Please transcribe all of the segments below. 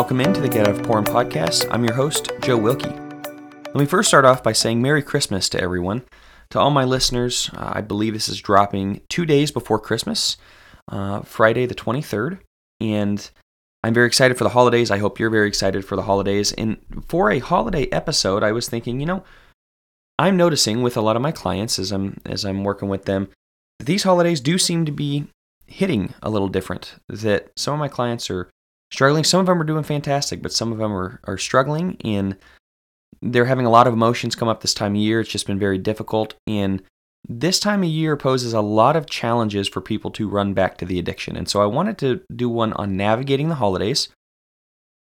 Welcome into the Get Out of Porn podcast. I'm your host, Joe Wilkie. Let me first start off by saying Merry Christmas to everyone. To all my listeners, uh, I believe this is dropping two days before Christmas, uh, Friday the 23rd. And I'm very excited for the holidays. I hope you're very excited for the holidays. And for a holiday episode, I was thinking, you know, I'm noticing with a lot of my clients as I'm as I'm working with them, these holidays do seem to be hitting a little different. That some of my clients are struggling. Some of them are doing fantastic, but some of them are, are struggling and they're having a lot of emotions come up this time of year. It's just been very difficult. And this time of year poses a lot of challenges for people to run back to the addiction. And so I wanted to do one on navigating the holidays.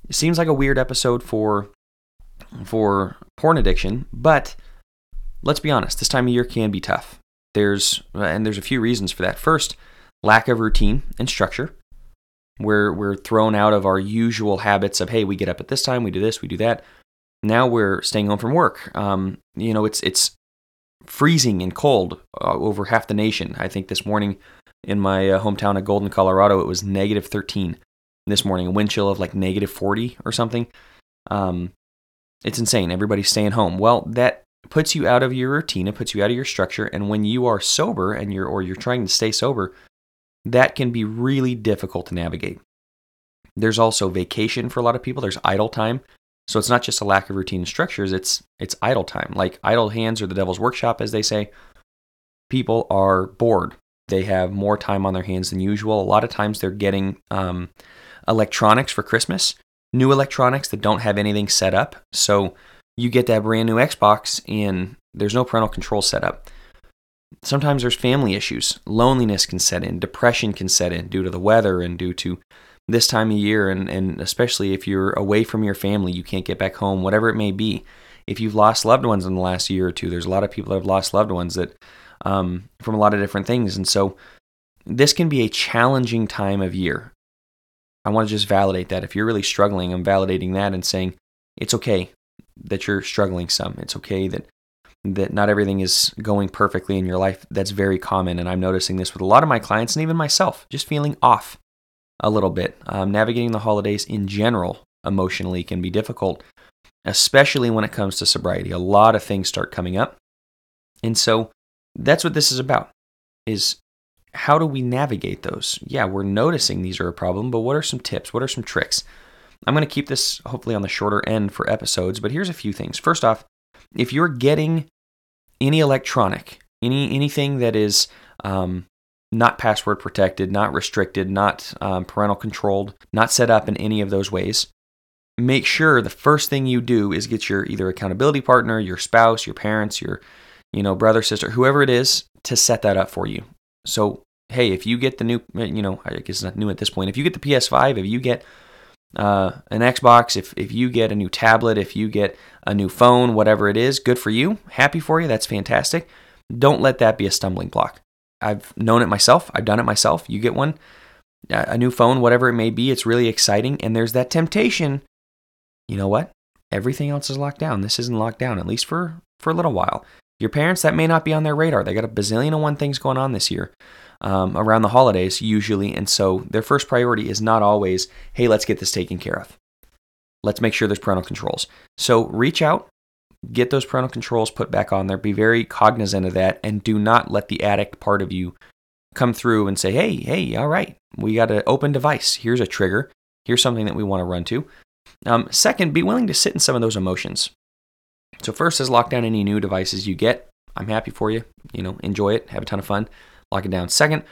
It seems like a weird episode for for porn addiction, but let's be honest, this time of year can be tough. There's and there's a few reasons for that. First, lack of routine and structure. We're we're thrown out of our usual habits of hey, we get up at this time, we do this, we do that. Now we're staying home from work. Um, you know, it's it's freezing and cold uh, over half the nation. I think this morning in my uh, hometown of Golden, Colorado, it was negative 13 this morning, a wind chill of like negative 40 or something. Um, it's insane. Everybody's staying home. Well, that puts you out of your routine. It puts you out of your structure. And when you are sober and you're or you're trying to stay sober, that can be really difficult to navigate. There's also vacation for a lot of people. There's idle time. So it's not just a lack of routine and structures, it's it's idle time. Like idle hands or the devil's workshop as they say. People are bored. They have more time on their hands than usual. A lot of times they're getting um, electronics for Christmas, new electronics that don't have anything set up. So you get that brand new Xbox and there's no parental control set up. Sometimes there's family issues. Loneliness can set in, depression can set in due to the weather and due to this time of year, and, and especially if you're away from your family, you can't get back home, whatever it may be. If you've lost loved ones in the last year or two, there's a lot of people that have lost loved ones that um, from a lot of different things. And so this can be a challenging time of year. I want to just validate that. If you're really struggling, I'm validating that and saying it's okay that you're struggling some. It's okay that that not everything is going perfectly in your life. That's very common. And I'm noticing this with a lot of my clients and even myself, just feeling off a little bit. Um, navigating the holidays in general emotionally can be difficult, especially when it comes to sobriety. A lot of things start coming up. And so that's what this is about is how do we navigate those? Yeah, we're noticing these are a problem, but what are some tips? What are some tricks? I'm going to keep this hopefully on the shorter end for episodes, but here's a few things. First off, if you're getting any electronic, any anything that is um, not password protected, not restricted, not um, parental controlled, not set up in any of those ways, make sure the first thing you do is get your either accountability partner, your spouse, your parents, your you know brother, sister, whoever it is, to set that up for you. So hey, if you get the new, you know, I guess it's not new at this point. If you get the PS5, if you get uh, an Xbox, if, if you get a new tablet, if you get a new phone, whatever it is, good for you. Happy for you. That's fantastic. Don't let that be a stumbling block. I've known it myself. I've done it myself. You get one, a new phone, whatever it may be, it's really exciting. And there's that temptation. You know what? Everything else is locked down. This isn't locked down, at least for, for a little while. Your parents, that may not be on their radar. They got a bazillion and one things going on this year um, around the holidays, usually. And so their first priority is not always, hey, let's get this taken care of. Let's make sure there's parental controls. So reach out, get those parental controls put back on there. Be very cognizant of that and do not let the addict part of you come through and say, hey, hey, all right, we got an open device. Here's a trigger. Here's something that we want to run to. Um, second, be willing to sit in some of those emotions. So, first is lock down any new devices you get. I'm happy for you. You know, enjoy it, have a ton of fun, lock it down. Second,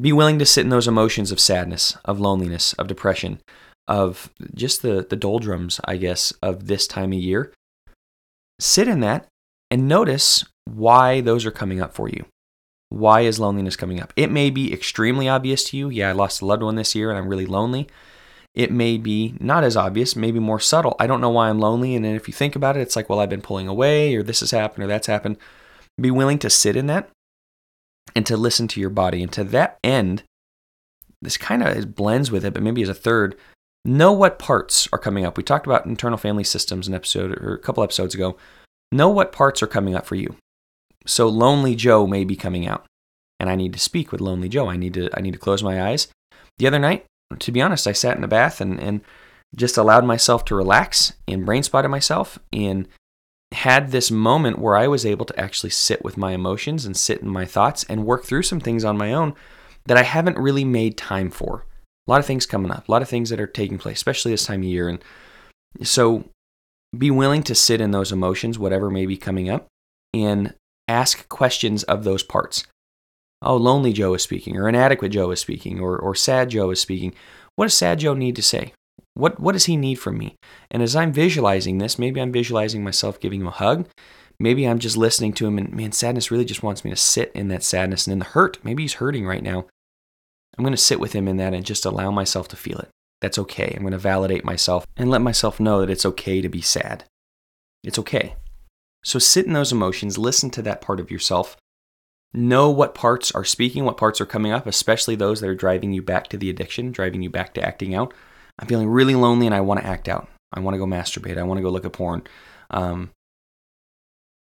be willing to sit in those emotions of sadness, of loneliness, of depression, of just the, the doldrums, I guess, of this time of year. Sit in that and notice why those are coming up for you. Why is loneliness coming up? It may be extremely obvious to you. Yeah, I lost a loved one this year and I'm really lonely. It may be not as obvious, maybe more subtle. I don't know why I'm lonely. And then if you think about it, it's like, well, I've been pulling away, or this has happened, or that's happened. Be willing to sit in that and to listen to your body. And to that end, this kind of blends with it, but maybe as a third, know what parts are coming up. We talked about internal family systems an episode or a couple episodes ago. Know what parts are coming up for you. So lonely Joe may be coming out, and I need to speak with lonely Joe. I need to I need to close my eyes. The other night, to be honest, I sat in the bath and and just allowed myself to relax and brain spotted myself and had this moment where I was able to actually sit with my emotions and sit in my thoughts and work through some things on my own that I haven't really made time for. A lot of things coming up, a lot of things that are taking place, especially this time of year. And so be willing to sit in those emotions, whatever may be coming up, and ask questions of those parts. Oh, lonely Joe is speaking, or inadequate Joe is speaking, or, or sad Joe is speaking. What does sad Joe need to say? What, what does he need from me? And as I'm visualizing this, maybe I'm visualizing myself giving him a hug. Maybe I'm just listening to him and man, sadness really just wants me to sit in that sadness and in the hurt. Maybe he's hurting right now. I'm going to sit with him in that and just allow myself to feel it. That's okay. I'm going to validate myself and let myself know that it's okay to be sad. It's okay. So sit in those emotions, listen to that part of yourself. Know what parts are speaking, what parts are coming up, especially those that are driving you back to the addiction, driving you back to acting out. I'm feeling really lonely and I want to act out. I want to go masturbate. I want to go look at porn. Um,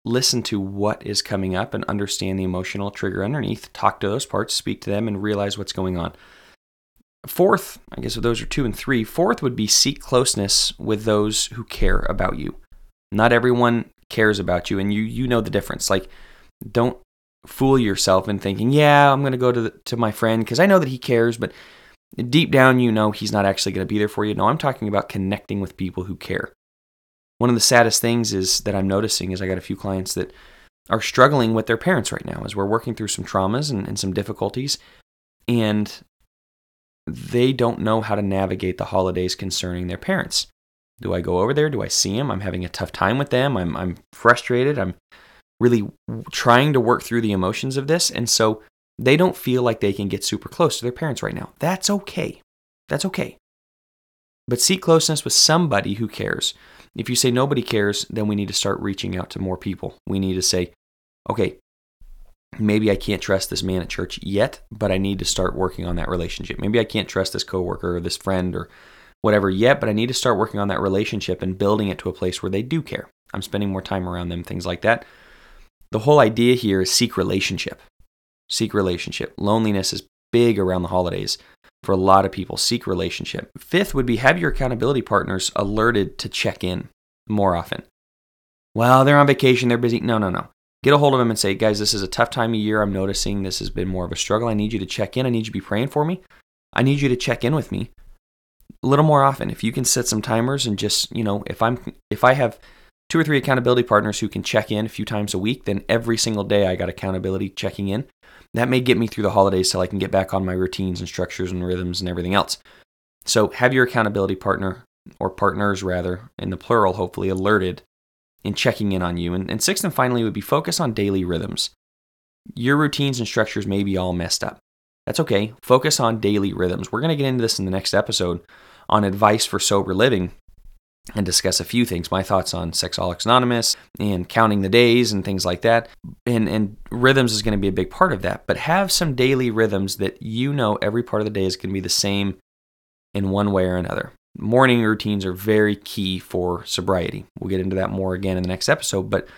listen to what is coming up and understand the emotional trigger underneath. Talk to those parts, speak to them, and realize what's going on. Fourth, I guess those are two and three. Fourth would be seek closeness with those who care about you. Not everyone cares about you, and you you know the difference. Like, don't fool yourself in thinking, yeah, I'm to go to the, to my friend because I know that he cares, but deep down you know he's not actually going to be there for you. No, I'm talking about connecting with people who care. One of the saddest things is that I'm noticing is I got a few clients that are struggling with their parents right now as we're working through some traumas and, and some difficulties, and they don't know how to navigate the holidays concerning their parents. Do I go over there? Do I see them? I'm having a tough time with them. I'm, I'm frustrated. I'm really trying to work through the emotions of this. And so they don't feel like they can get super close to their parents right now. That's okay. That's okay. But seek closeness with somebody who cares. If you say nobody cares, then we need to start reaching out to more people. We need to say, okay, maybe I can't trust this man at church yet, but I need to start working on that relationship. Maybe I can't trust this coworker or this friend or whatever yet, but I need to start working on that relationship and building it to a place where they do care. I'm spending more time around them, things like that. The whole idea here is seek relationship seek relationship. Loneliness is big around the holidays for a lot of people. Seek relationship. Fifth would be have your accountability partners alerted to check in more often. Well, they're on vacation, they're busy. No, no, no. Get a hold of them and say, guys, this is a tough time of year. I'm noticing this has been more of a struggle. I need you to check in. I need you to be praying for me. I need you to check in with me a little more often. If you can set some timers and just, you know, if I'm if I have two or three accountability partners who can check in a few times a week, then every single day I got accountability checking in. That may get me through the holidays till I can get back on my routines and structures and rhythms and everything else. So have your accountability partner or partners rather, in the plural, hopefully alerted and checking in on you. And, and sixth and finally would be focus on daily rhythms. Your routines and structures may be all messed up. That's okay. Focus on daily rhythms. We're going to get into this in the next episode on advice for sober living and discuss a few things my thoughts on Sexaholics Anonymous and counting the days and things like that. And, and rhythms is going to be a big part of that. But have some daily rhythms that you know every part of the day is going to be the same in one way or another. Morning routines are very key for sobriety. We'll get into that more again in the next episode. But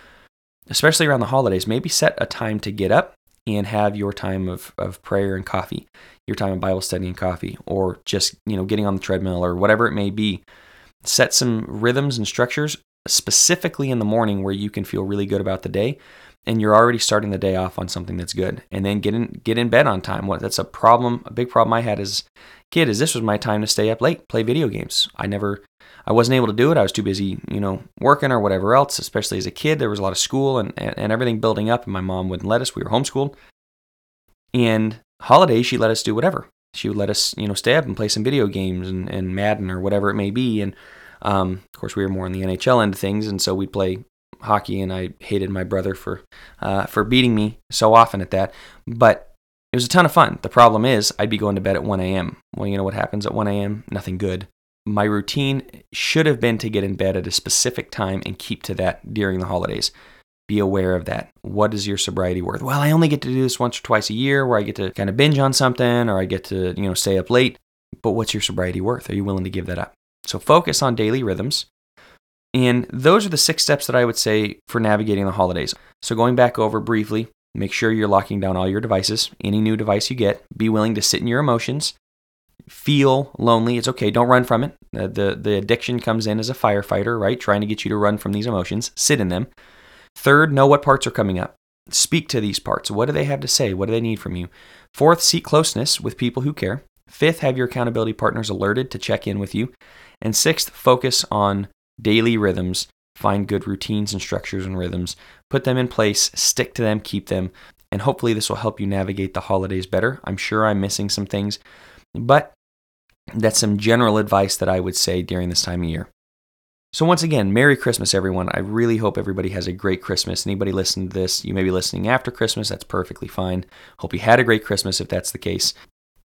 especially around the holidays, maybe set a time to get up and have your time of, of prayer and coffee, your time of Bible study and coffee, or just, you know, getting on the treadmill or whatever it may be set some rhythms and structures specifically in the morning where you can feel really good about the day and you're already starting the day off on something that's good. And then get in get in bed on time. What that's a problem a big problem i had as kid is this was my time to stay up late play video games. I never i wasn't able to do it. I was too busy you know working or whatever else especially as a kid. There was a lot of school and, and, and everything building up and my mom wouldn't let us. We were homeschooled. And holidays she let us do whatever she would let us, you know, stay up and play some video games and, and Madden or whatever it may be. And um, of course, we were more on the NHL end of things, and so we'd play hockey. And I hated my brother for uh, for beating me so often at that. But it was a ton of fun. The problem is, I'd be going to bed at 1 a.m. Well, you know what happens at 1 a.m.? Nothing good. My routine should have been to get in bed at a specific time and keep to that during the holidays be aware of that. What is your sobriety worth? Well, I only get to do this once or twice a year where I get to kind of binge on something or I get to, you know, stay up late. But what's your sobriety worth? Are you willing to give that up? So focus on daily rhythms. And those are the six steps that I would say for navigating the holidays. So going back over briefly, make sure you're locking down all your devices, any new device you get. Be willing to sit in your emotions feel lonely, it's okay. Don't run from it. Uh, the the addiction comes in as a firefighter, right? Trying to get you to run from these emotions. Sit in them. Third, know what parts are coming up. Speak to these parts. What do they have to say? What do they need from you? Fourth, seek closeness with people who care. Fifth, have your accountability partners alerted to check in with you. And sixth, focus on daily rhythms. Find good routines and structures and rhythms. Put them in place, stick to them, keep them, and hopefully this will help you navigate the holidays better. I'm sure I'm missing some things, but that's some general advice that I would say during this time of year. So, once again, Merry Christmas, everyone. I really hope everybody has a great Christmas. Anybody listening to this, you may be listening after Christmas. That's perfectly fine. Hope you had a great Christmas if that's the case.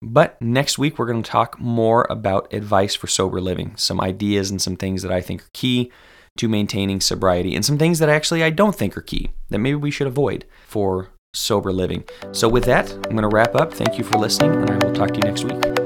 But next week, we're going to talk more about advice for sober living, some ideas and some things that I think are key to maintaining sobriety, and some things that actually I don't think are key that maybe we should avoid for sober living. So, with that, I'm going to wrap up. Thank you for listening, and I will talk to you next week.